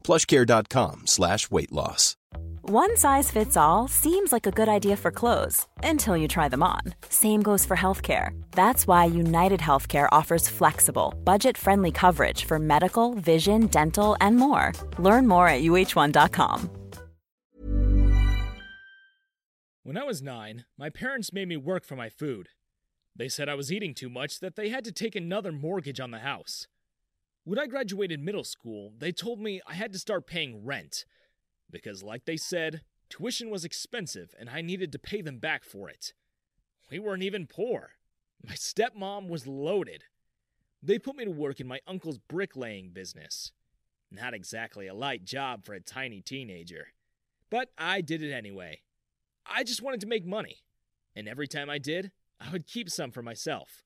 plushcare.com slash weight loss. One size fits all seems like a good idea for clothes until you try them on. Same goes for healthcare. That's why United Healthcare offers flexible, budget friendly coverage for medical, vision, dental, and more. Learn more at uh1.com. When I was nine, my parents made me work for my food. They said I was eating too much that they had to take another mortgage on the house. When I graduated middle school, they told me I had to start paying rent because, like they said, tuition was expensive and I needed to pay them back for it. We weren't even poor. My stepmom was loaded. They put me to work in my uncle's bricklaying business. Not exactly a light job for a tiny teenager. But I did it anyway. I just wanted to make money. And every time I did, I would keep some for myself.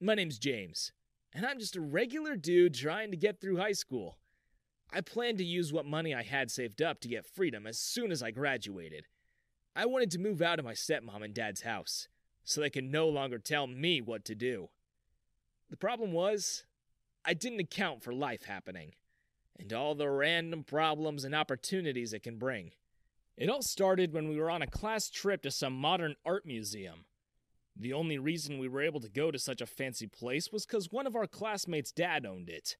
My name's James, and I'm just a regular dude trying to get through high school. I planned to use what money I had saved up to get freedom as soon as I graduated. I wanted to move out of my stepmom and dad's house so they could no longer tell me what to do. The problem was, I didn't account for life happening and all the random problems and opportunities it can bring. It all started when we were on a class trip to some modern art museum. The only reason we were able to go to such a fancy place was because one of our classmates' dad owned it.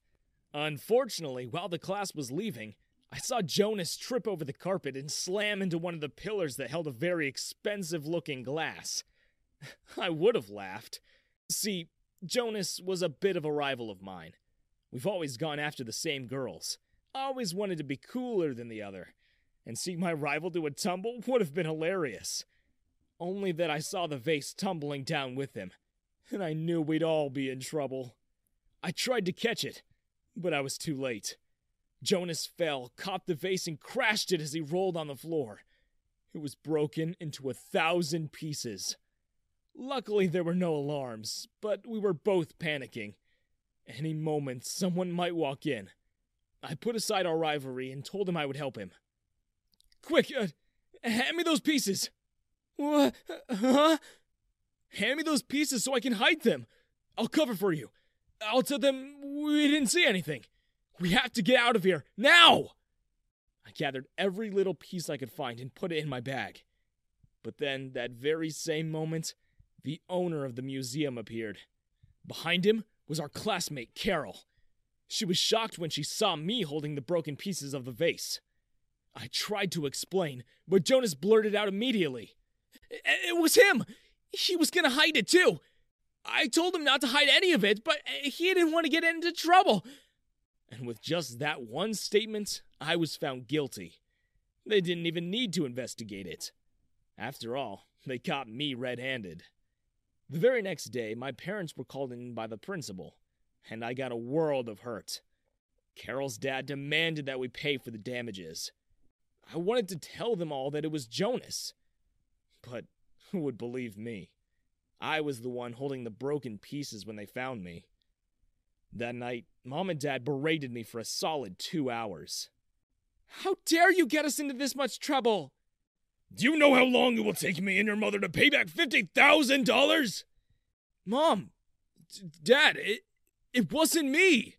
Unfortunately, while the class was leaving, I saw Jonas trip over the carpet and slam into one of the pillars that held a very expensive looking glass. I would have laughed. See, Jonas was a bit of a rival of mine. We've always gone after the same girls. I always wanted to be cooler than the other. And see my rival do a tumble would have been hilarious. Only that I saw the vase tumbling down with him, and I knew we'd all be in trouble. I tried to catch it, but I was too late. Jonas fell, caught the vase, and crashed it as he rolled on the floor. It was broken into a thousand pieces. Luckily, there were no alarms, but we were both panicking. Any moment, someone might walk in. I put aside our rivalry and told him I would help him. Quick, uh, hand me those pieces! What? Huh? Hand me those pieces so I can hide them. I'll cover for you. I'll tell them we didn't see anything. We have to get out of here now. I gathered every little piece I could find and put it in my bag. But then, that very same moment, the owner of the museum appeared. Behind him was our classmate, Carol. She was shocked when she saw me holding the broken pieces of the vase. I tried to explain, but Jonas blurted out immediately. It was him! He was gonna hide it too! I told him not to hide any of it, but uh, he didn't want to get into trouble. And with just that one statement, I was found guilty. They didn't even need to investigate it. After all, they caught me red handed. The very next day, my parents were called in by the principal, and I got a world of hurt. Carol's dad demanded that we pay for the damages. I wanted to tell them all that it was Jonas. But who would believe me? I was the one holding the broken pieces when they found me. That night, Mom and Dad berated me for a solid two hours. How dare you get us into this much trouble? Do you know how long it will take me and your mother to pay back $50,000? Mom, D- Dad, it, it wasn't me.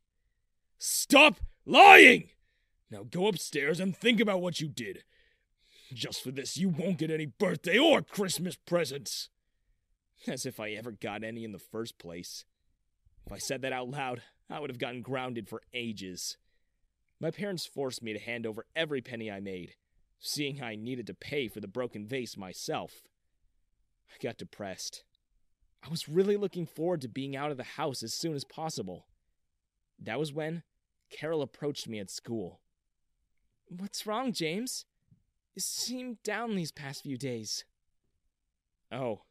Stop lying! Now go upstairs and think about what you did. Just for this, you won't get any birthday or Christmas presents. As if I ever got any in the first place. If I said that out loud, I would have gotten grounded for ages. My parents forced me to hand over every penny I made. seeing I needed to pay for the broken vase myself. I got depressed. I was really looking forward to being out of the house as soon as possible. That was when Carol approached me at school. What's wrong, James? You seem down these past few days. Oh,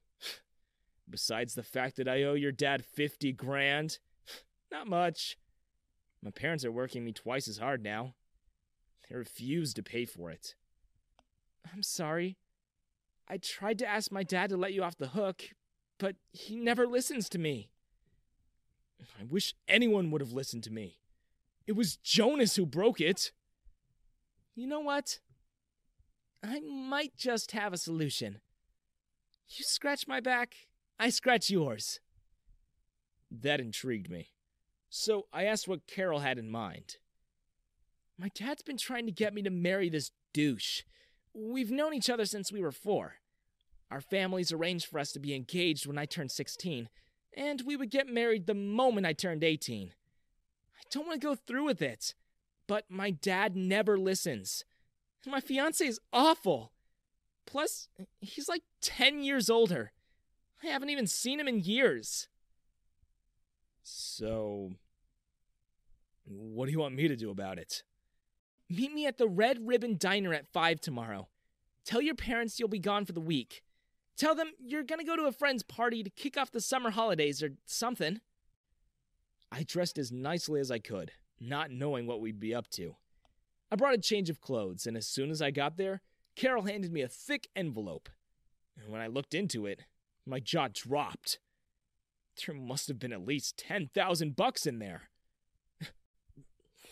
besides the fact that I owe your dad 50 grand, not much. My parents are working me twice as hard now. They refuse to pay for it. I'm sorry. I tried to ask my dad to let you off the hook, but he never listens to me. I wish anyone would have listened to me. It was Jonas who broke it. You know what? Might just have a solution. You scratch my back, I scratch yours. That intrigued me. So I asked what Carol had in mind. My dad's been trying to get me to marry this douche. We've known each other since we were four. Our families arranged for us to be engaged when I turned 16, and we would get married the moment I turned 18. I don't want to go through with it, but my dad never listens. My fiance is awful. Plus, he's like 10 years older. I haven't even seen him in years. So, what do you want me to do about it? Meet me at the Red Ribbon Diner at 5 tomorrow. Tell your parents you'll be gone for the week. Tell them you're gonna go to a friend's party to kick off the summer holidays or something. I dressed as nicely as I could, not knowing what we'd be up to. I brought a change of clothes, and as soon as I got there, Carol handed me a thick envelope. And when I looked into it, my jaw dropped. There must have been at least 10,000 bucks in there.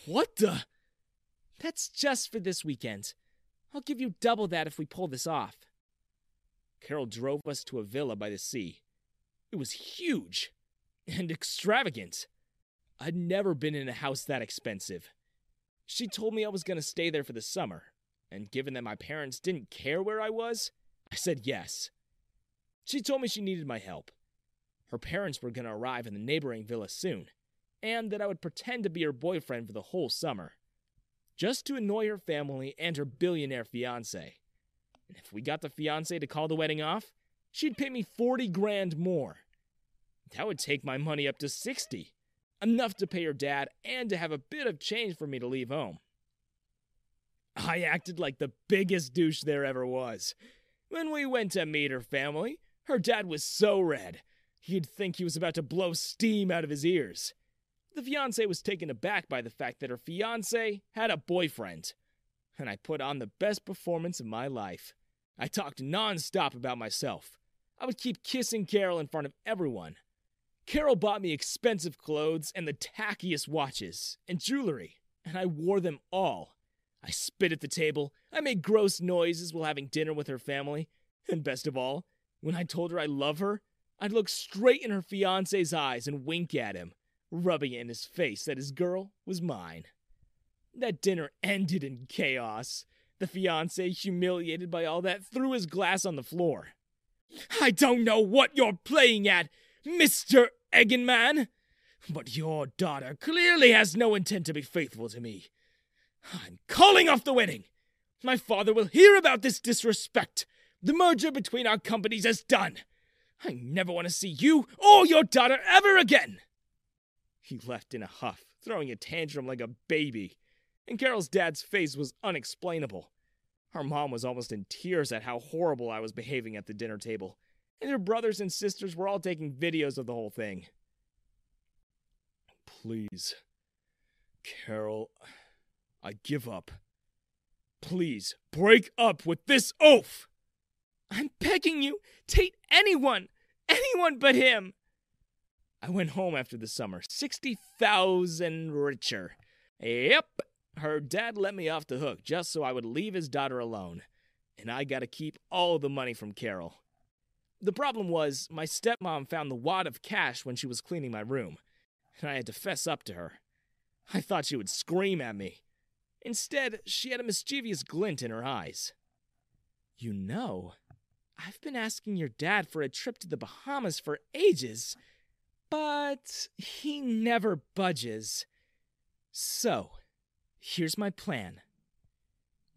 what the? That's just for this weekend. I'll give you double that if we pull this off. Carol drove us to a villa by the sea. It was huge and extravagant. I'd never been in a house that expensive. She told me I was going to stay there for the summer, and given that my parents didn't care where I was, I said yes. She told me she needed my help. Her parents were going to arrive in the neighboring villa soon, and that I would pretend to be her boyfriend for the whole summer, just to annoy her family and her billionaire fiance. And if we got the fiance to call the wedding off, she'd pay me 40 grand more. That would take my money up to 60, enough to pay her dad and to have a bit of change for me to leave home. I acted like the biggest douche there ever was. When we went to meet her family, her dad was so red, you'd think he was about to blow steam out of his ears. The fiance was taken aback by the fact that her fiance had a boyfriend, and I put on the best performance of my life. I talked nonstop about myself. I would keep kissing Carol in front of everyone. Carol bought me expensive clothes and the tackiest watches and jewelry, and I wore them all. I spit at the table, I made gross noises while having dinner with her family, and best of all, when I told her I love her, I'd look straight in her fiance's eyes and wink at him, rubbing it in his face that his girl was mine. That dinner ended in chaos. The fiance, humiliated by all that, threw his glass on the floor. I don't know what you're playing at, Mr. Eggenman, but your daughter clearly has no intent to be faithful to me. I'm calling off the wedding. My father will hear about this disrespect. The merger between our companies is done. I never want to see you or your daughter ever again. He left in a huff, throwing a tantrum like a baby, and Carol's dad's face was unexplainable. Her mom was almost in tears at how horrible I was behaving at the dinner table, and her brothers and sisters were all taking videos of the whole thing. Please, Carol, I give up. Please, break up with this oaf! I'm begging you, date anyone, anyone but him. I went home after the summer, 60,000 richer. Yep, her dad let me off the hook just so I would leave his daughter alone. And I gotta keep all the money from Carol. The problem was, my stepmom found the wad of cash when she was cleaning my room, and I had to fess up to her. I thought she would scream at me. Instead, she had a mischievous glint in her eyes. You know, I've been asking your dad for a trip to the Bahamas for ages, but he never budges. So, here's my plan.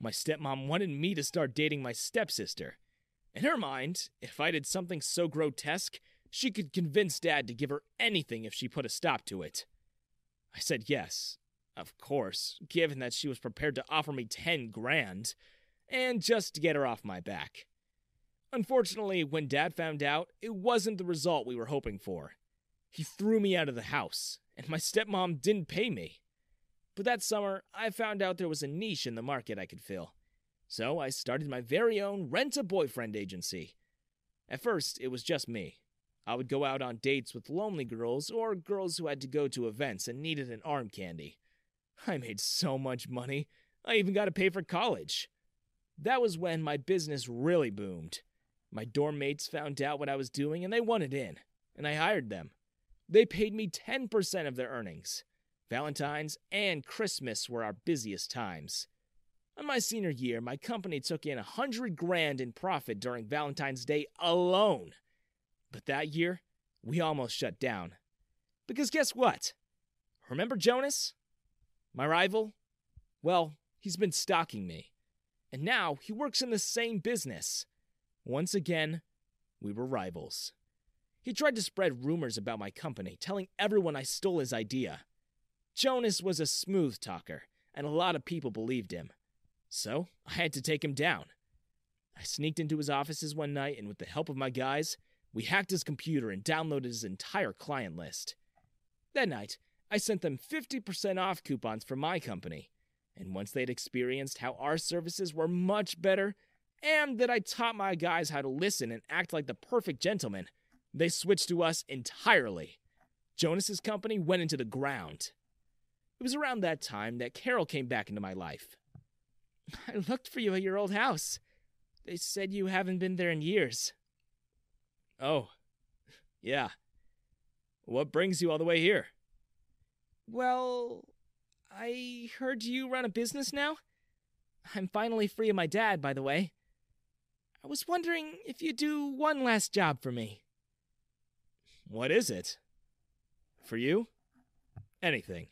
My stepmom wanted me to start dating my stepsister. In her mind, if I did something so grotesque, she could convince Dad to give her anything if she put a stop to it. I said yes, of course, given that she was prepared to offer me 10 grand, and just to get her off my back. Unfortunately, when Dad found out, it wasn't the result we were hoping for. He threw me out of the house, and my stepmom didn't pay me. But that summer, I found out there was a niche in the market I could fill. So I started my very own rent a boyfriend agency. At first, it was just me. I would go out on dates with lonely girls or girls who had to go to events and needed an arm candy. I made so much money, I even got to pay for college. That was when my business really boomed. My dorm mates found out what I was doing and they wanted in, and I hired them. They paid me 10% of their earnings. Valentine's and Christmas were our busiest times. On my senior year, my company took in a hundred grand in profit during Valentine's Day alone. But that year, we almost shut down. Because guess what? Remember Jonas? My rival? Well, he's been stalking me. And now he works in the same business. Once again, we were rivals. He tried to spread rumors about my company, telling everyone I stole his idea. Jonas was a smooth talker, and a lot of people believed him. So I had to take him down. I sneaked into his offices one night, and with the help of my guys, we hacked his computer and downloaded his entire client list. That night, I sent them 50% off coupons for my company. And once they'd experienced how our services were much better, and that I taught my guys how to listen and act like the perfect gentleman, they switched to us entirely. Jonas's company went into the ground. It was around that time that Carol came back into my life. I looked for you at your old house. They said you haven't been there in years. Oh, yeah. What brings you all the way here? Well, I heard you run a business now. I'm finally free of my dad, by the way. I was wondering if you'd do one last job for me. What is it? For you? Anything.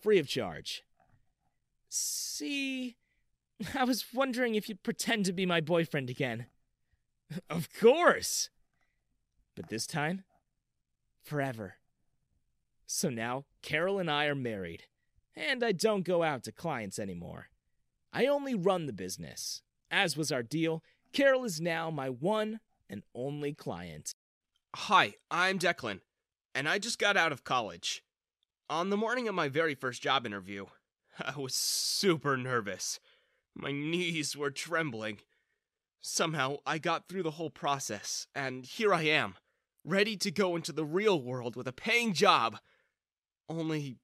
Free of charge. See, I was wondering if you'd pretend to be my boyfriend again. Of course! But this time, forever. So now, Carol and I are married, and I don't go out to clients anymore. I only run the business. As was our deal, Carol is now my one and only client. Hi, I'm Declan, and I just got out of college. On the morning of my very first job interview, I was super nervous. My knees were trembling. Somehow, I got through the whole process, and here I am, ready to go into the real world with a paying job. Only.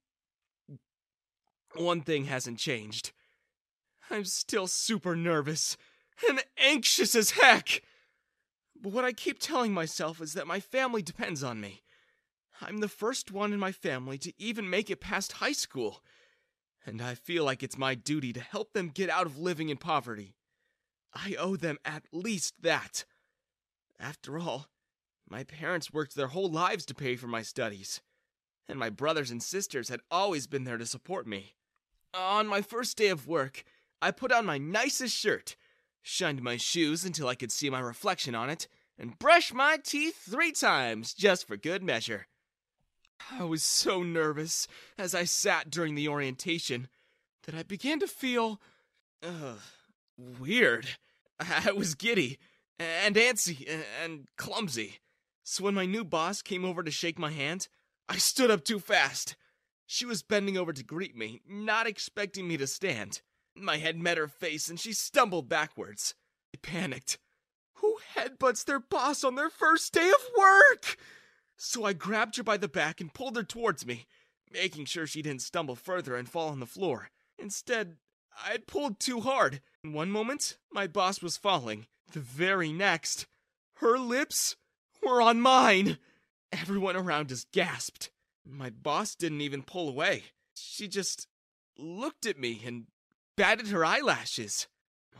one thing hasn't changed. I'm still super nervous and anxious as heck. But what I keep telling myself is that my family depends on me. I'm the first one in my family to even make it past high school, and I feel like it's my duty to help them get out of living in poverty. I owe them at least that. After all, my parents worked their whole lives to pay for my studies, and my brothers and sisters had always been there to support me. On my first day of work, I put on my nicest shirt, shined my shoes until I could see my reflection on it, and brushed my teeth three times just for good measure. I was so nervous as I sat during the orientation that I began to feel. Uh, weird. I was giddy and antsy and clumsy. So when my new boss came over to shake my hand, I stood up too fast. She was bending over to greet me, not expecting me to stand. My head met her face and she stumbled backwards. I panicked. Who headbutts their boss on their first day of work? So I grabbed her by the back and pulled her towards me, making sure she didn't stumble further and fall on the floor. Instead, I had pulled too hard. In one moment, my boss was falling. The very next, her lips were on mine. Everyone around us gasped. My boss didn't even pull away. She just looked at me and batted her eyelashes.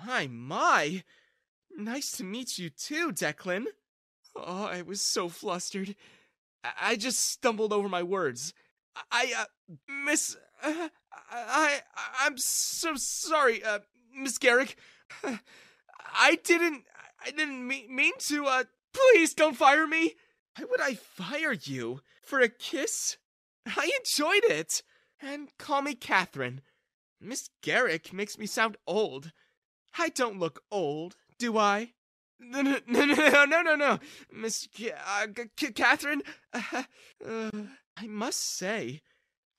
My, my. Nice to meet you too, Declan. Oh, I was so flustered. I, just stumbled over my words. I, uh, miss, uh, I, I, I'm so sorry, uh, Miss Garrick, I didn't. I didn't mean, mean to. Uh, please don't fire me. Why would I fire you for a kiss? I enjoyed it. And call me Catherine. Miss Garrick makes me sound old. I don't look old, do I? No, no, no, no, no, no, no. Miss uh, Catherine. Uh, uh, I must say,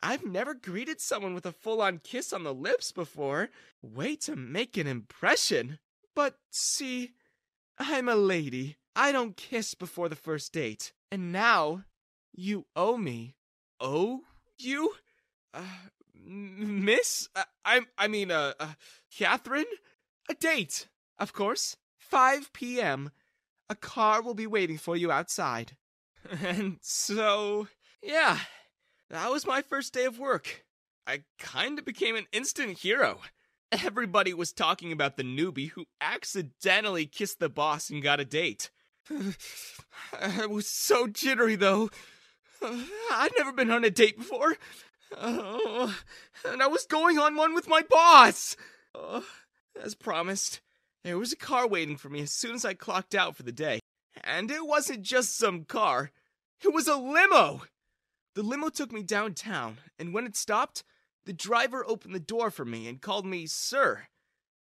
I've never greeted someone with a full on kiss on the lips before. Way to make an impression. But see, I'm a lady. I don't kiss before the first date. And now, you owe me. Owe you? Uh, miss? Uh, I, I mean, uh, uh, Catherine? A date, of course. 5 p.m. A car will be waiting for you outside. And so, yeah, that was my first day of work. I kinda became an instant hero. Everybody was talking about the newbie who accidentally kissed the boss and got a date. I was so jittery though. I'd never been on a date before. And I was going on one with my boss. As promised, there was a car waiting for me as soon as I clocked out for the day. And it wasn't just some car, it was a limo. The limo took me downtown, and when it stopped, the driver opened the door for me and called me Sir.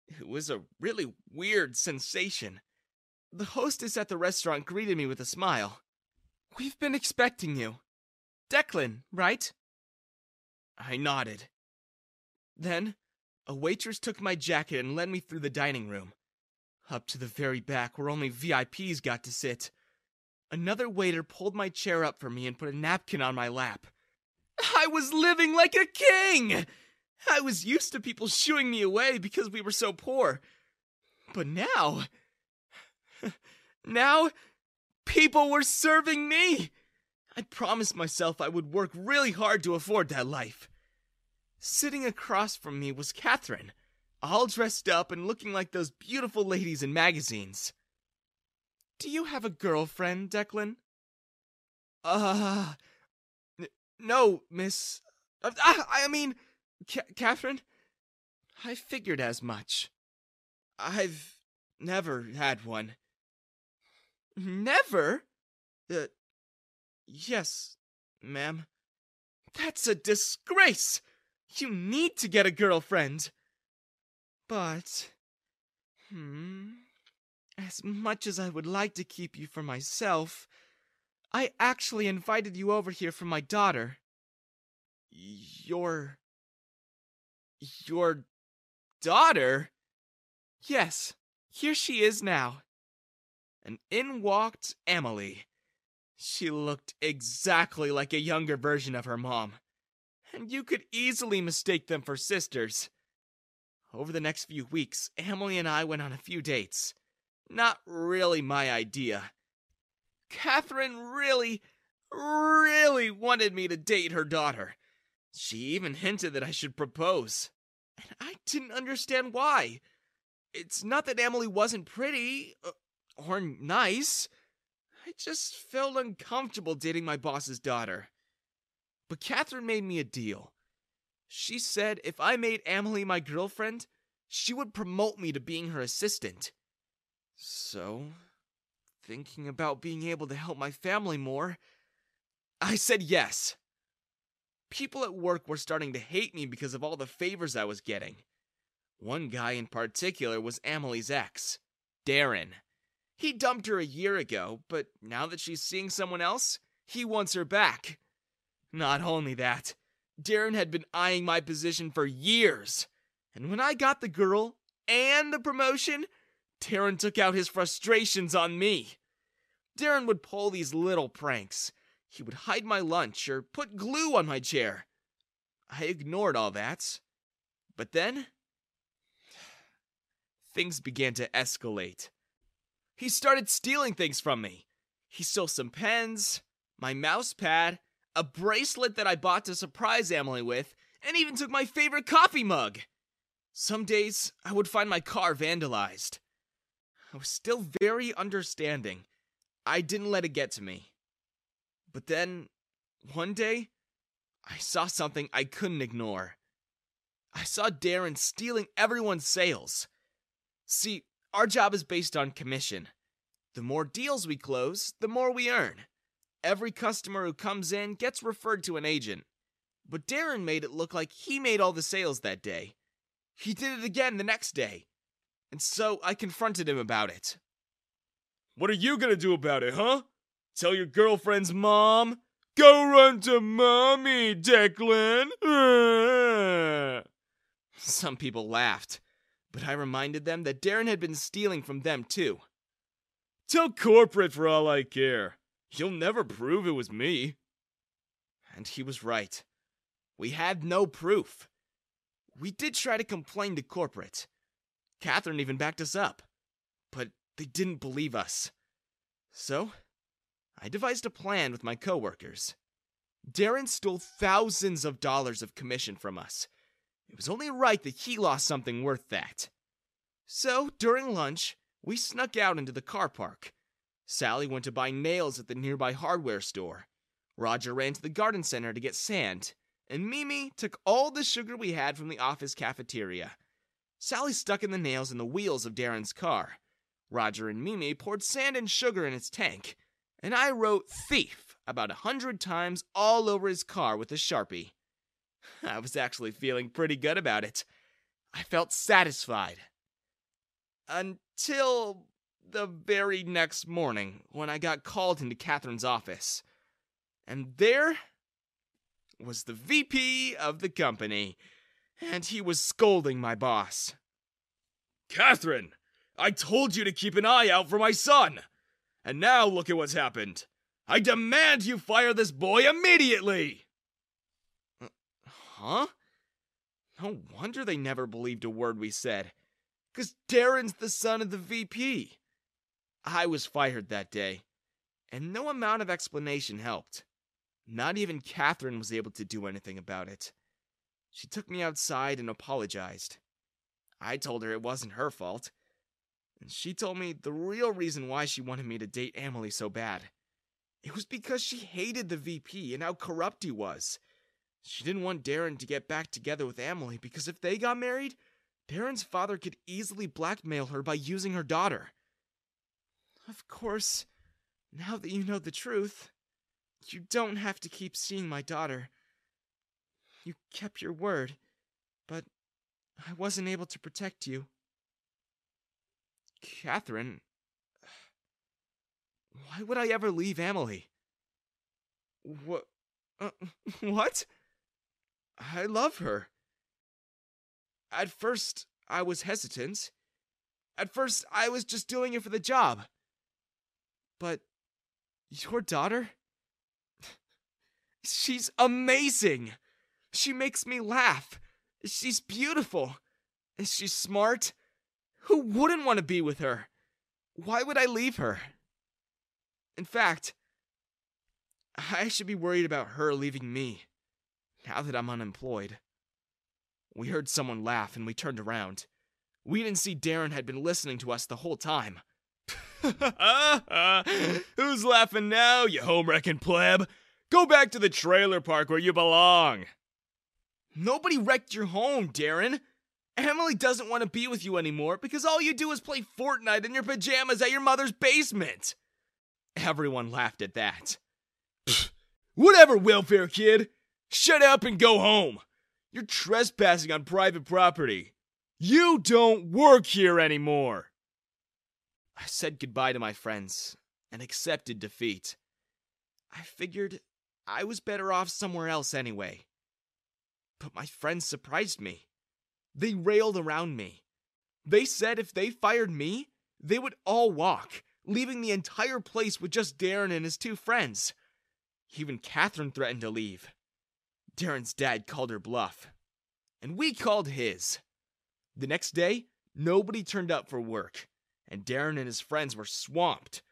It was a really weird sensation. The hostess at the restaurant greeted me with a smile. We've been expecting you. Declan, right? I nodded. Then, a waitress took my jacket and led me through the dining room, up to the very back where only VIPs got to sit. Another waiter pulled my chair up for me and put a napkin on my lap. I was living like a king! I was used to people shooing me away because we were so poor. But now. Now, people were serving me! I promised myself I would work really hard to afford that life. Sitting across from me was Catherine, all dressed up and looking like those beautiful ladies in magazines. Do you have a girlfriend, Declan? Uh. N- no, miss. Uh, I mean, Catherine? I figured as much. I've never had one. Never? Uh, yes, ma'am. That's a disgrace! You need to get a girlfriend! But. Hmm. As much as I would like to keep you for myself, I actually invited you over here for my daughter. Your. Your daughter? Yes, here she is now. And in walked Emily. She looked exactly like a younger version of her mom, and you could easily mistake them for sisters. Over the next few weeks, Emily and I went on a few dates. Not really my idea. Catherine really, really wanted me to date her daughter. She even hinted that I should propose. And I didn't understand why. It's not that Emily wasn't pretty uh, or nice. I just felt uncomfortable dating my boss's daughter. But Catherine made me a deal. She said if I made Emily my girlfriend, she would promote me to being her assistant. So, thinking about being able to help my family more, I said yes. People at work were starting to hate me because of all the favors I was getting. One guy in particular was Emily's ex, Darren. He dumped her a year ago, but now that she's seeing someone else, he wants her back. Not only that, Darren had been eyeing my position for years. And when I got the girl and the promotion, Darren took out his frustrations on me. Darren would pull these little pranks. He would hide my lunch or put glue on my chair. I ignored all that. But then, things began to escalate. He started stealing things from me. He stole some pens, my mouse pad, a bracelet that I bought to surprise Emily with, and even took my favorite coffee mug. Some days, I would find my car vandalized. I was still very understanding. I didn't let it get to me. But then, one day, I saw something I couldn't ignore. I saw Darren stealing everyone's sales. See, our job is based on commission. The more deals we close, the more we earn. Every customer who comes in gets referred to an agent. But Darren made it look like he made all the sales that day. He did it again the next day. And so I confronted him about it. What are you gonna do about it, huh? Tell your girlfriend's mom? Go run to mommy, Declan! Some people laughed, but I reminded them that Darren had been stealing from them too. Tell corporate for all I care. You'll never prove it was me. And he was right. We had no proof. We did try to complain to corporate. Catherine even backed us up. But they didn't believe us. So, I devised a plan with my coworkers. Darren stole thousands of dollars of commission from us. It was only right that he lost something worth that. So, during lunch, we snuck out into the car park. Sally went to buy nails at the nearby hardware store. Roger ran to the garden center to get sand. And Mimi took all the sugar we had from the office cafeteria. Sally stuck in the nails in the wheels of Darren's car. Roger and Mimi poured sand and sugar in its tank. And I wrote thief about a hundred times all over his car with a sharpie. I was actually feeling pretty good about it. I felt satisfied. Until the very next morning when I got called into Catherine's office. And there was the VP of the company, and he was scolding my boss. Catherine, I told you to keep an eye out for my son. And now look at what's happened. I demand you fire this boy immediately! Huh? No wonder they never believed a word we said. Because Darren's the son of the VP. I was fired that day, and no amount of explanation helped. Not even Catherine was able to do anything about it. She took me outside and apologized. I told her it wasn't her fault. And she told me the real reason why she wanted me to date Emily so bad. It was because she hated the VP and how corrupt he was. She didn't want Darren to get back together with Emily because if they got married, Darren's father could easily blackmail her by using her daughter. Of course, now that you know the truth, you don't have to keep seeing my daughter. You kept your word, but I wasn't able to protect you. Catherine, why would I ever leave Emily? What? Uh, what? I love her. At first, I was hesitant. At first, I was just doing it for the job. But your daughter? She's amazing. She makes me laugh. She's beautiful. She's smart. Who wouldn't want to be with her? Why would I leave her? In fact, I should be worried about her leaving me now that I'm unemployed. We heard someone laugh and we turned around. We didn't see Darren had been listening to us the whole time. Who's laughing now, you home wrecking pleb? Go back to the trailer park where you belong. Nobody wrecked your home, Darren. Emily doesn't want to be with you anymore because all you do is play Fortnite in your pajamas at your mother's basement. Everyone laughed at that. Whatever, welfare kid. Shut up and go home. You're trespassing on private property. You don't work here anymore. I said goodbye to my friends and accepted defeat. I figured I was better off somewhere else anyway. But my friends surprised me. They railed around me. They said if they fired me, they would all walk, leaving the entire place with just Darren and his two friends. Even Catherine threatened to leave. Darren's dad called her bluff, and we called his. The next day, nobody turned up for work, and Darren and his friends were swamped.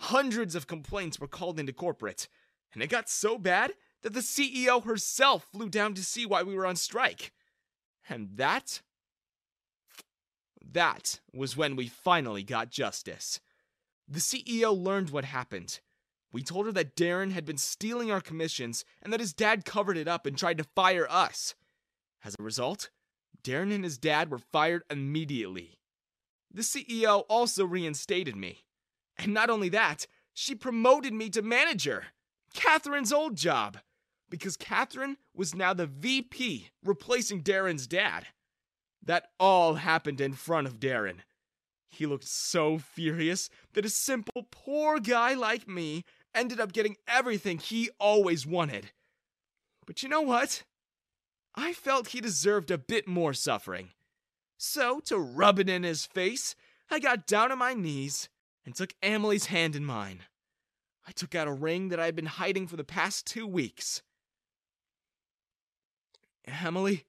Hundreds of complaints were called into corporate, and it got so bad that the CEO herself flew down to see why we were on strike. And that. That was when we finally got justice. The CEO learned what happened. We told her that Darren had been stealing our commissions and that his dad covered it up and tried to fire us. As a result, Darren and his dad were fired immediately. The CEO also reinstated me. And not only that, she promoted me to manager, Catherine's old job, because Catherine was now the VP, replacing Darren's dad. That all happened in front of Darren. He looked so furious that a simple poor guy like me ended up getting everything he always wanted. But you know what? I felt he deserved a bit more suffering. So, to rub it in his face, I got down on my knees and took Emily's hand in mine. I took out a ring that I had been hiding for the past two weeks. Emily,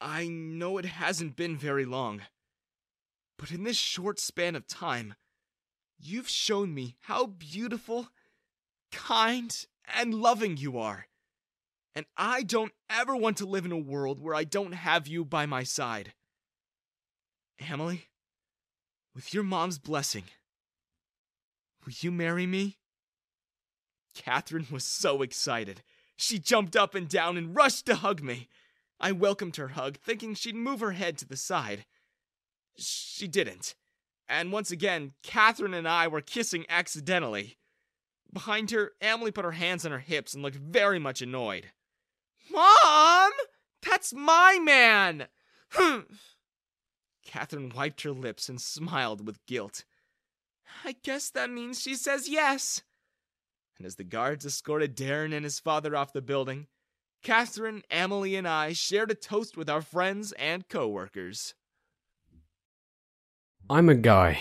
I know it hasn't been very long, but in this short span of time, you've shown me how beautiful, kind, and loving you are. And I don't ever want to live in a world where I don't have you by my side. Emily, with your mom's blessing, will you marry me? Catherine was so excited. She jumped up and down and rushed to hug me. I welcomed her hug, thinking she'd move her head to the side. She didn't. And once again, Catherine and I were kissing accidentally. Behind her, Emily put her hands on her hips and looked very much annoyed. Mom! That's my man! Catherine wiped her lips and smiled with guilt. I guess that means she says yes. And as the guards escorted Darren and his father off the building, Catherine, Emily, and I shared a toast with our friends and coworkers. I'm a guy.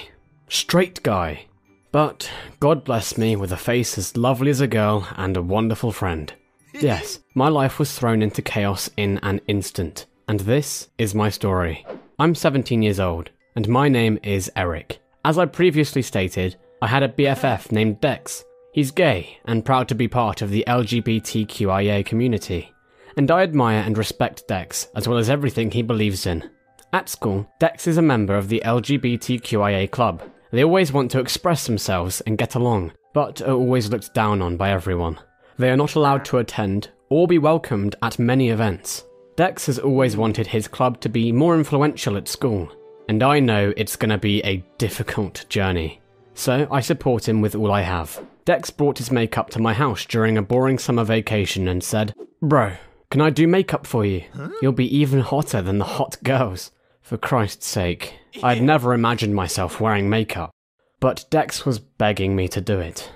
Straight guy. But God bless me with a face as lovely as a girl and a wonderful friend. Yes, my life was thrown into chaos in an instant, and this is my story. I'm 17 years old, and my name is Eric. As I previously stated, I had a BFF named Dex. He's gay and proud to be part of the LGBTQIA community, and I admire and respect Dex as well as everything he believes in. At school, Dex is a member of the LGBTQIA club. They always want to express themselves and get along, but are always looked down on by everyone. They are not allowed to attend or be welcomed at many events. Dex has always wanted his club to be more influential at school, and I know it's going to be a difficult journey. So I support him with all I have. Dex brought his makeup to my house during a boring summer vacation and said, Bro, can I do makeup for you? You'll be even hotter than the hot girls. For Christ's sake, I'd never imagined myself wearing makeup. But Dex was begging me to do it.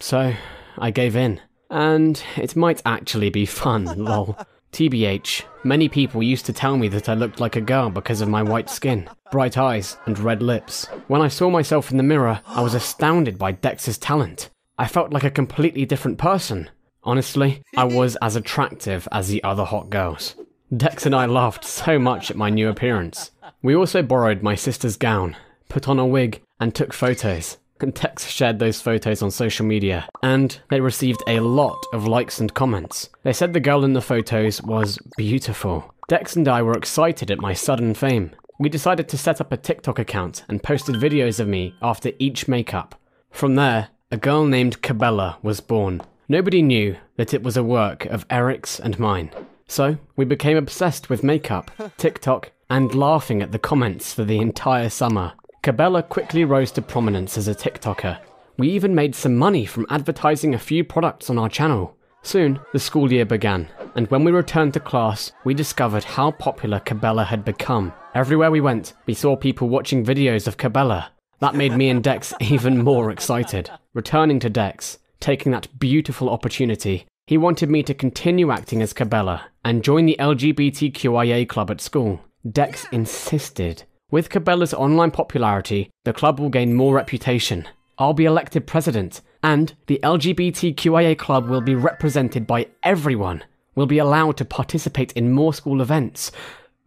So I gave in. And it might actually be fun, lol. TBH, many people used to tell me that I looked like a girl because of my white skin, bright eyes, and red lips. When I saw myself in the mirror, I was astounded by Dex's talent. I felt like a completely different person. Honestly, I was as attractive as the other hot girls. Dex and I laughed so much at my new appearance. We also borrowed my sister's gown, put on a wig, and took photos. And Dex shared those photos on social media, and they received a lot of likes and comments. They said the girl in the photos was beautiful. Dex and I were excited at my sudden fame. We decided to set up a TikTok account and posted videos of me after each makeup. From there, a girl named Cabela was born. Nobody knew that it was a work of Eric's and mine. So, we became obsessed with makeup, TikTok, and laughing at the comments for the entire summer. Cabela quickly rose to prominence as a TikToker. We even made some money from advertising a few products on our channel. Soon, the school year began, and when we returned to class, we discovered how popular Cabela had become. Everywhere we went, we saw people watching videos of Cabela. That made me and Dex even more excited. Returning to Dex, taking that beautiful opportunity, he wanted me to continue acting as Cabela and join the LGBTQIA club at school. Dex insisted. With Cabela's online popularity, the club will gain more reputation. I'll be elected president, and the LGBTQIA club will be represented by everyone. We'll be allowed to participate in more school events.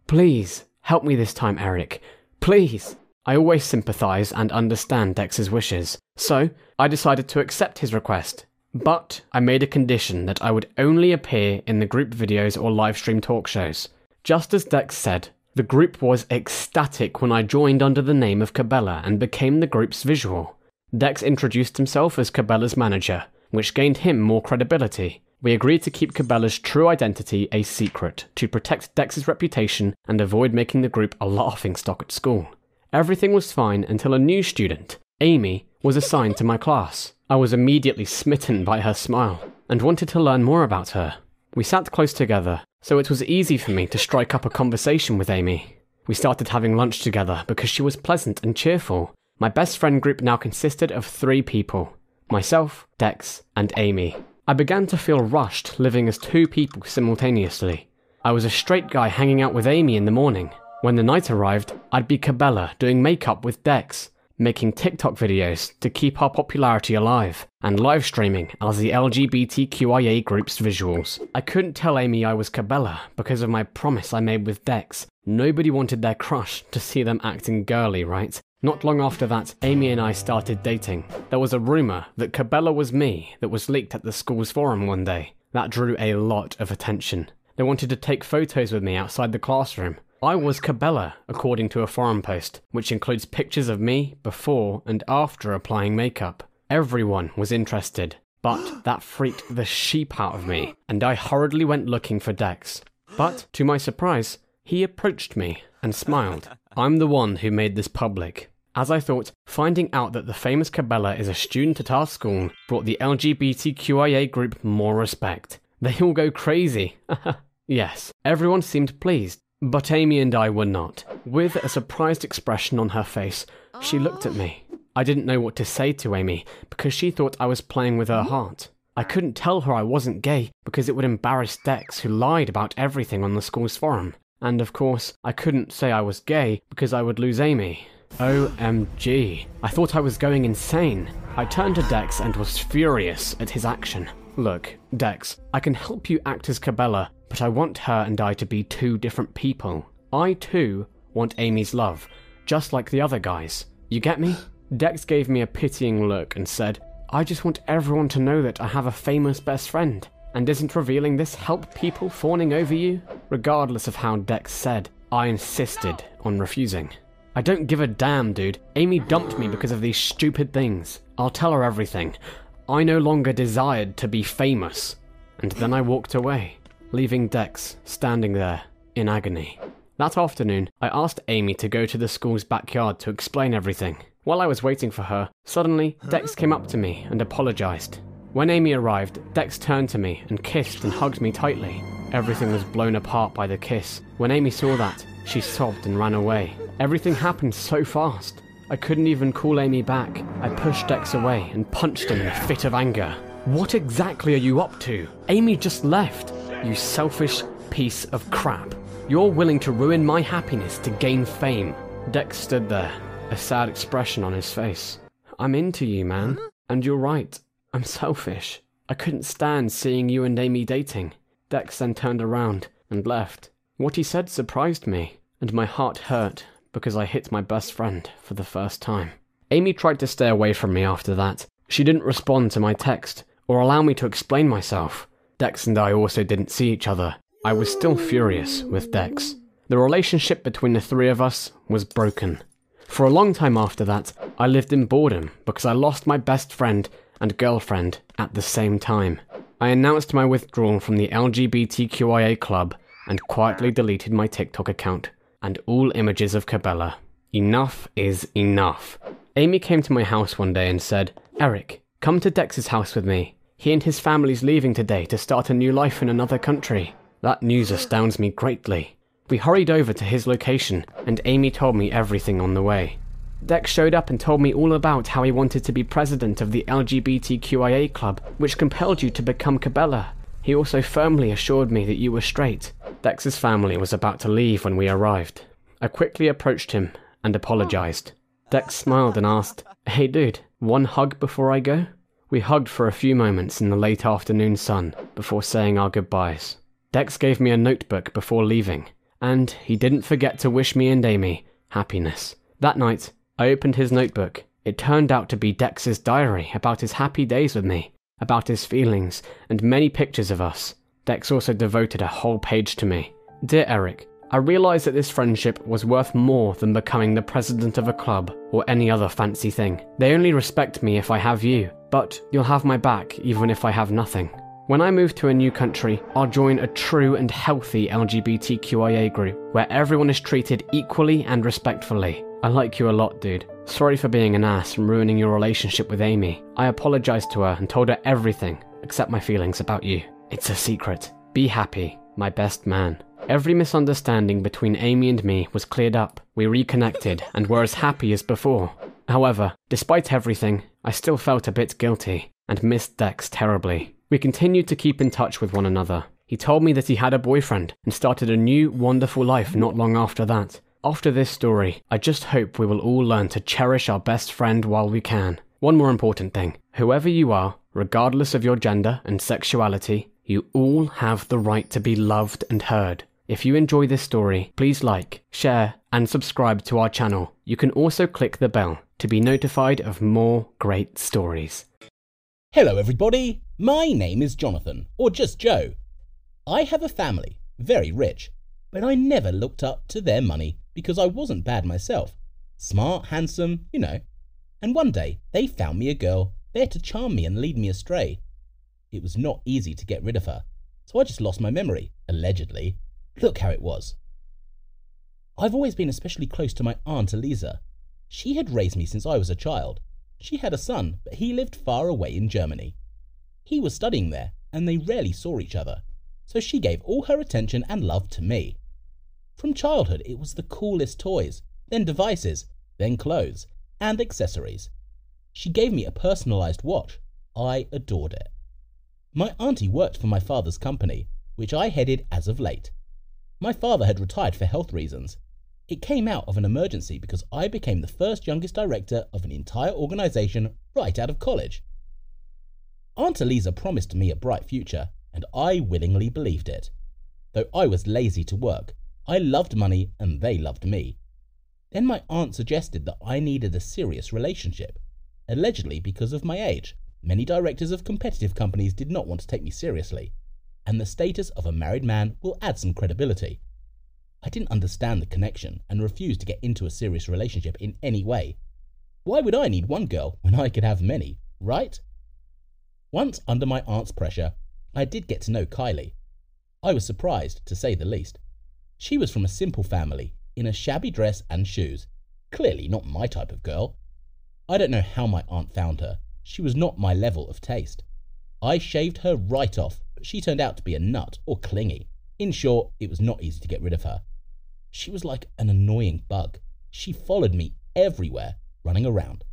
Please, help me this time, Eric. Please. I always sympathise and understand Dex's wishes, so I decided to accept his request. But I made a condition that I would only appear in the group videos or live stream talk shows. Just as Dex said, the group was ecstatic when I joined under the name of Cabela and became the group's visual. Dex introduced himself as Cabela's manager, which gained him more credibility. we agreed to keep Cabela's true identity a secret to protect Dex's reputation and avoid making the group a laughing stock at school. Everything was fine until a new student, Amy, was assigned to my class. I was immediately smitten by her smile and wanted to learn more about her. We sat close together, so it was easy for me to strike up a conversation with Amy. We started having lunch together because she was pleasant and cheerful. My best friend group now consisted of three people myself, Dex, and Amy. I began to feel rushed living as two people simultaneously. I was a straight guy hanging out with Amy in the morning. When the night arrived, I'd be Cabela doing makeup with Dex, making TikTok videos to keep our popularity alive, and live streaming as the LGBTQIA group's visuals. I couldn't tell Amy I was Cabela because of my promise I made with Dex. Nobody wanted their crush to see them acting girly, right? Not long after that, Amy and I started dating. There was a rumour that Cabela was me that was leaked at the school's forum one day. That drew a lot of attention. They wanted to take photos with me outside the classroom. I was Cabela, according to a forum post, which includes pictures of me before and after applying makeup. Everyone was interested, but that freaked the sheep out of me, and I hurriedly went looking for Dex. But, to my surprise, he approached me and smiled. I'm the one who made this public. As I thought, finding out that the famous Cabela is a student at our school brought the LGBTQIA group more respect. They all go crazy. yes, everyone seemed pleased, but Amy and I were not. With a surprised expression on her face, she looked at me. I didn't know what to say to Amy because she thought I was playing with her heart. I couldn't tell her I wasn't gay because it would embarrass Dex, who lied about everything on the school's forum. And of course, I couldn't say I was gay because I would lose Amy. OMG. I thought I was going insane. I turned to Dex and was furious at his action. Look, Dex, I can help you act as Cabela, but I want her and I to be two different people. I too want Amy's love, just like the other guys. You get me? Dex gave me a pitying look and said, I just want everyone to know that I have a famous best friend. And isn't revealing this help people fawning over you? Regardless of how Dex said, I insisted on refusing. I don't give a damn, dude. Amy dumped me because of these stupid things. I'll tell her everything. I no longer desired to be famous. And then I walked away, leaving Dex standing there in agony. That afternoon, I asked Amy to go to the school's backyard to explain everything. While I was waiting for her, suddenly Dex came up to me and apologized. When Amy arrived, Dex turned to me and kissed and hugged me tightly. Everything was blown apart by the kiss. When Amy saw that, she sobbed and ran away. Everything happened so fast. I couldn't even call Amy back. I pushed Dex away and punched him in a fit of anger. What exactly are you up to? Amy just left. You selfish piece of crap. You're willing to ruin my happiness to gain fame. Dex stood there, a sad expression on his face. I'm into you, man. And you're right. I'm selfish. I couldn't stand seeing you and Amy dating. Dex then turned around and left. What he said surprised me, and my heart hurt because I hit my best friend for the first time. Amy tried to stay away from me after that. She didn't respond to my text or allow me to explain myself. Dex and I also didn't see each other. I was still furious with Dex. The relationship between the three of us was broken. For a long time after that, I lived in boredom because I lost my best friend and girlfriend at the same time. I announced my withdrawal from the LGBTQIA club and quietly deleted my TikTok account and all images of Cabela. Enough is enough. Amy came to my house one day and said, Eric, come to Dex's house with me. He and his family's leaving today to start a new life in another country. That news astounds me greatly. We hurried over to his location, and Amy told me everything on the way. Dex showed up and told me all about how he wanted to be president of the LGBTQIA club, which compelled you to become Cabela. He also firmly assured me that you were straight. Dex's family was about to leave when we arrived. I quickly approached him and apologized. Dex smiled and asked, Hey dude, one hug before I go? We hugged for a few moments in the late afternoon sun before saying our goodbyes. Dex gave me a notebook before leaving, and he didn't forget to wish me and Amy happiness. That night, I opened his notebook. It turned out to be Dex's diary about his happy days with me, about his feelings, and many pictures of us. Dex also devoted a whole page to me. Dear Eric, I realize that this friendship was worth more than becoming the president of a club or any other fancy thing. They only respect me if I have you, but you'll have my back even if I have nothing. When I move to a new country, I'll join a true and healthy LGBTQIA group where everyone is treated equally and respectfully. I like you a lot, dude. Sorry for being an ass and ruining your relationship with Amy. I apologized to her and told her everything except my feelings about you. It's a secret. Be happy, my best man. Every misunderstanding between Amy and me was cleared up. We reconnected and were as happy as before. However, despite everything, I still felt a bit guilty and missed Dex terribly. We continued to keep in touch with one another. He told me that he had a boyfriend and started a new, wonderful life not long after that. After this story, I just hope we will all learn to cherish our best friend while we can. One more important thing whoever you are, regardless of your gender and sexuality, you all have the right to be loved and heard. If you enjoy this story, please like, share, and subscribe to our channel. You can also click the bell to be notified of more great stories. Hello, everybody. My name is Jonathan, or just Joe. I have a family, very rich, but I never looked up to their money because I wasn't bad myself. Smart, handsome, you know. And one day they found me a girl there to charm me and lead me astray. It was not easy to get rid of her, so I just lost my memory, allegedly. Look how it was. I've always been especially close to my Aunt Eliza. She had raised me since I was a child. She had a son, but he lived far away in Germany. He was studying there, and they rarely saw each other, so she gave all her attention and love to me. From childhood, it was the coolest toys, then devices, then clothes, and accessories. She gave me a personalized watch. I adored it. My auntie worked for my father's company, which I headed as of late. My father had retired for health reasons, it came out of an emergency because I became the first youngest director of an entire organization right out of college. Aunt Eliza promised me a bright future, and I willingly believed it. Though I was lazy to work, I loved money and they loved me. Then my aunt suggested that I needed a serious relationship. Allegedly because of my age, many directors of competitive companies did not want to take me seriously, and the status of a married man will add some credibility. I didn't understand the connection and refused to get into a serious relationship in any way. Why would I need one girl when I could have many, right? Once under my aunt's pressure, I did get to know Kylie. I was surprised, to say the least. She was from a simple family, in a shabby dress and shoes. Clearly not my type of girl. I don't know how my aunt found her. She was not my level of taste. I shaved her right off, but she turned out to be a nut or clingy. In short, it was not easy to get rid of her. She was like an annoying bug. She followed me everywhere, running around.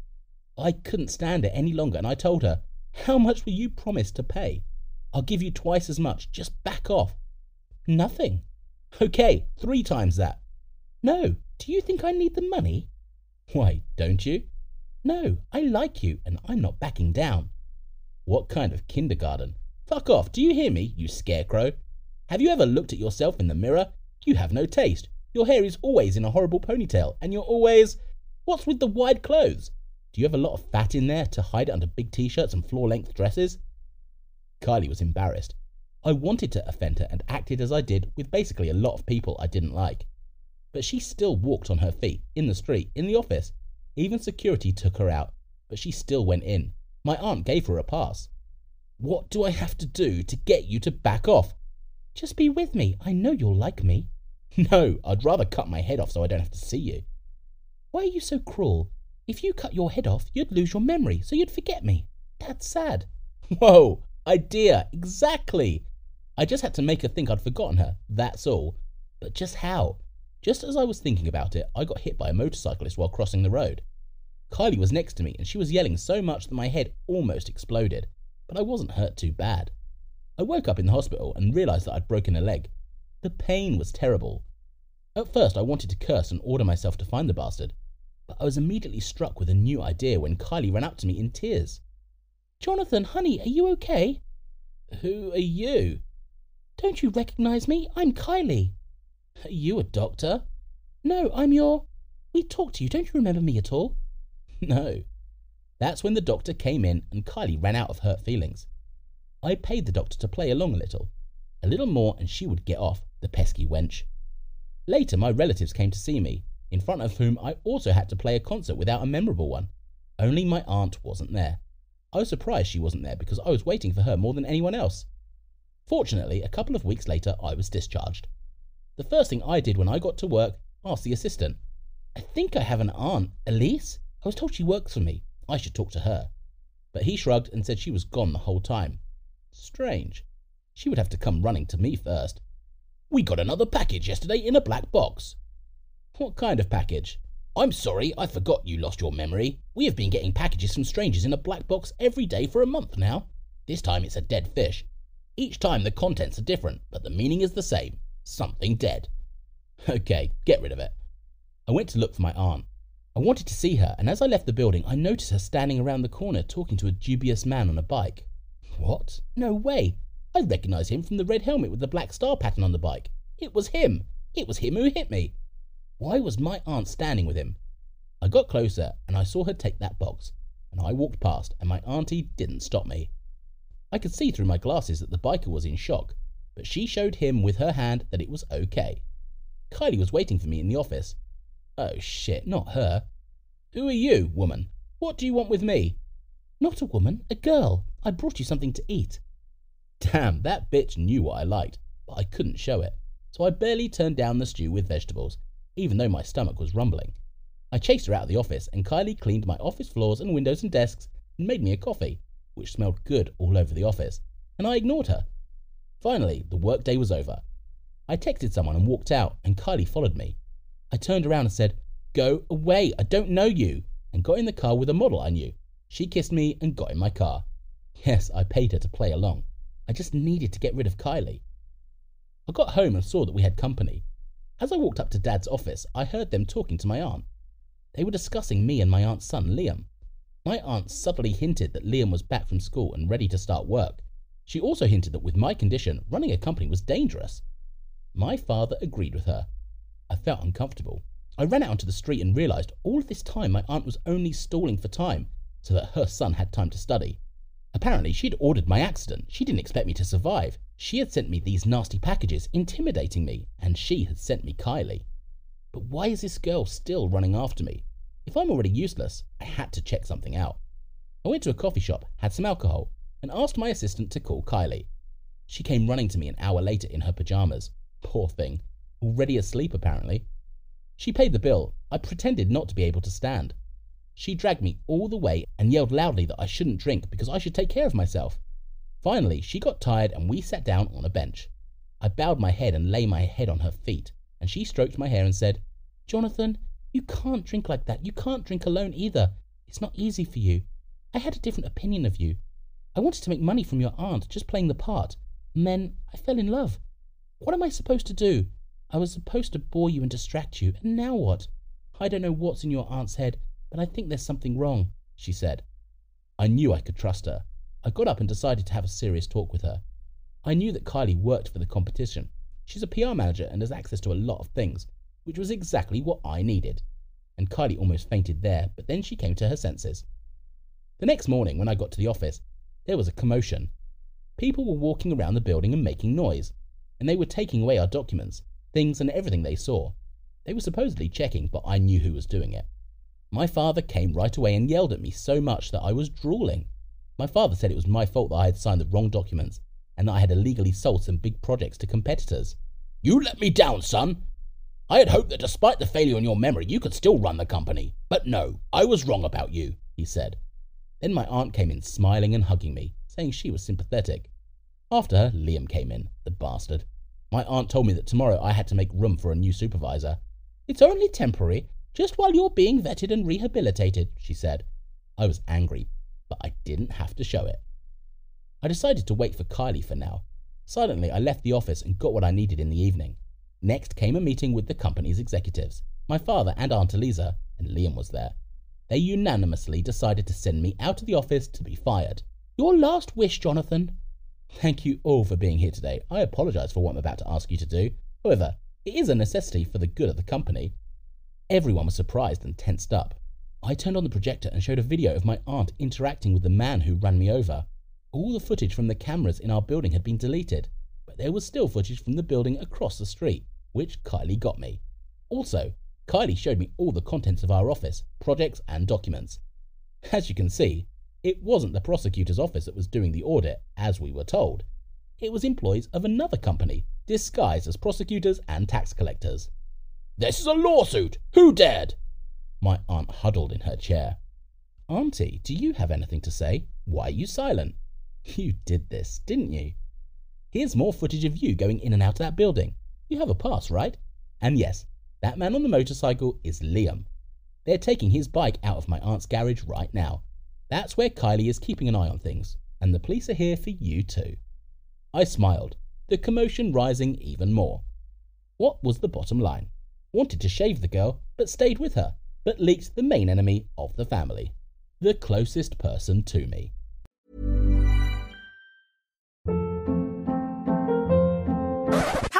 I couldn't stand it any longer, and I told her, How much will you promise to pay? I'll give you twice as much. Just back off. Nothing. Okay, three times that. No, do you think I need the money? Why, don't you? No, I like you, and I'm not backing down. What kind of kindergarten? Fuck off, do you hear me, you scarecrow? Have you ever looked at yourself in the mirror? You have no taste. Your hair is always in a horrible ponytail, and you're always. What's with the wide clothes? Do you have a lot of fat in there to hide it under big t shirts and floor length dresses? Kylie was embarrassed. I wanted to offend her and acted as I did with basically a lot of people I didn't like. But she still walked on her feet, in the street, in the office. Even security took her out, but she still went in. My aunt gave her a pass. What do I have to do to get you to back off? Just be with me. I know you'll like me. No, I'd rather cut my head off so I don't have to see you. Why are you so cruel? If you cut your head off, you'd lose your memory, so you'd forget me. That's sad. Whoa, idea, exactly. I just had to make her think I'd forgotten her, that's all. But just how? Just as I was thinking about it, I got hit by a motorcyclist while crossing the road. Kylie was next to me, and she was yelling so much that my head almost exploded, but I wasn't hurt too bad. I woke up in the hospital and realised that I'd broken a leg, the pain was terrible. At first, I wanted to curse and order myself to find the bastard, but I was immediately struck with a new idea when Kylie ran up to me in tears. Jonathan, honey, are you okay? Who are you? Don't you recognize me? I'm Kylie. Are you a doctor? No, I'm your. We talked to you. Don't you remember me at all? No. That's when the doctor came in and Kylie ran out of hurt feelings. I paid the doctor to play along a little. A little more and she would get off, the pesky wench. Later, my relatives came to see me, in front of whom I also had to play a concert without a memorable one. Only my aunt wasn't there. I was surprised she wasn't there because I was waiting for her more than anyone else. Fortunately, a couple of weeks later, I was discharged. The first thing I did when I got to work, asked the assistant, I think I have an aunt, Elise? I was told she works for me. I should talk to her. But he shrugged and said she was gone the whole time. Strange. She would have to come running to me first. We got another package yesterday in a black box. What kind of package? I'm sorry, I forgot you lost your memory. We have been getting packages from strangers in a black box every day for a month now. This time it's a dead fish. Each time the contents are different, but the meaning is the same something dead. Okay, get rid of it. I went to look for my aunt. I wanted to see her, and as I left the building, I noticed her standing around the corner talking to a dubious man on a bike. What? No way! I recognized him from the red helmet with the black star pattern on the bike. It was him! It was him who hit me! Why was my aunt standing with him? I got closer and I saw her take that box, and I walked past, and my auntie didn't stop me. I could see through my glasses that the biker was in shock, but she showed him with her hand that it was okay. Kylie was waiting for me in the office. Oh shit, not her. Who are you, woman? What do you want with me? Not a woman, a girl. I brought you something to eat. Damn, that bitch knew what I liked, but I couldn't show it, so I barely turned down the stew with vegetables even though my stomach was rumbling. I chased her out of the office, and Kylie cleaned my office floors and windows and desks and made me a coffee, which smelled good all over the office, and I ignored her. Finally, the workday was over. I texted someone and walked out, and Kylie followed me. I turned around and said, Go away, I don't know you, and got in the car with a model I knew. She kissed me and got in my car. Yes, I paid her to play along. I just needed to get rid of Kylie. I got home and saw that we had company, as I walked up to Dad's office, I heard them talking to my aunt. They were discussing me and my aunt's son, Liam. My aunt subtly hinted that Liam was back from school and ready to start work. She also hinted that with my condition, running a company was dangerous. My father agreed with her. I felt uncomfortable. I ran out onto the street and realized all this time my aunt was only stalling for time so that her son had time to study. Apparently, she'd ordered my accident. She didn't expect me to survive. She had sent me these nasty packages, intimidating me, and she had sent me Kylie. But why is this girl still running after me? If I'm already useless, I had to check something out. I went to a coffee shop, had some alcohol, and asked my assistant to call Kylie. She came running to me an hour later in her pajamas. Poor thing. Already asleep, apparently. She paid the bill. I pretended not to be able to stand. She dragged me all the way and yelled loudly that I shouldn't drink because I should take care of myself. Finally, she got tired and we sat down on a bench. I bowed my head and lay my head on her feet, and she stroked my hair and said, Jonathan, you can't drink like that. You can't drink alone either. It's not easy for you. I had a different opinion of you. I wanted to make money from your aunt, just playing the part. And then I fell in love. What am I supposed to do? I was supposed to bore you and distract you, and now what? I don't know what's in your aunt's head, but I think there's something wrong, she said. I knew I could trust her. I got up and decided to have a serious talk with her. I knew that Kylie worked for the competition. She's a PR manager and has access to a lot of things, which was exactly what I needed. And Kylie almost fainted there, but then she came to her senses. The next morning, when I got to the office, there was a commotion. People were walking around the building and making noise, and they were taking away our documents, things, and everything they saw. They were supposedly checking, but I knew who was doing it. My father came right away and yelled at me so much that I was drooling. My father said it was my fault that I had signed the wrong documents and that I had illegally sold some big projects to competitors. You let me down, son. I had hoped that despite the failure in your memory, you could still run the company. But no, I was wrong about you, he said. Then my aunt came in smiling and hugging me, saying she was sympathetic. After her, Liam came in, the bastard. My aunt told me that tomorrow I had to make room for a new supervisor. It's only temporary, just while you're being vetted and rehabilitated, she said. I was angry, but I didn't have to show it. I decided to wait for Kylie for now. Silently, I left the office and got what I needed in the evening. Next came a meeting with the company's executives. My father and Aunt Eliza, and Liam was there. They unanimously decided to send me out of the office to be fired. Your last wish, Jonathan. Thank you all for being here today. I apologize for what I'm about to ask you to do. However, it is a necessity for the good of the company. Everyone was surprised and tensed up. I turned on the projector and showed a video of my aunt interacting with the man who ran me over. All the footage from the cameras in our building had been deleted, but there was still footage from the building across the street, which Kylie got me. Also, Kylie showed me all the contents of our office, projects, and documents. As you can see, it wasn't the prosecutor's office that was doing the audit, as we were told. it was employees of another company disguised as prosecutors and tax collectors. This is a lawsuit! Who dared? My aunt huddled in her chair. Auntie, do you have anything to say? Why are you silent? You did this, didn't you? Here's more footage of you going in and out of that building. You have a pass, right? And yes, that man on the motorcycle is Liam. They're taking his bike out of my aunt's garage right now. That's where Kylie is keeping an eye on things, and the police are here for you too. I smiled, the commotion rising even more. What was the bottom line? Wanted to shave the girl, but stayed with her, but leaked the main enemy of the family, the closest person to me.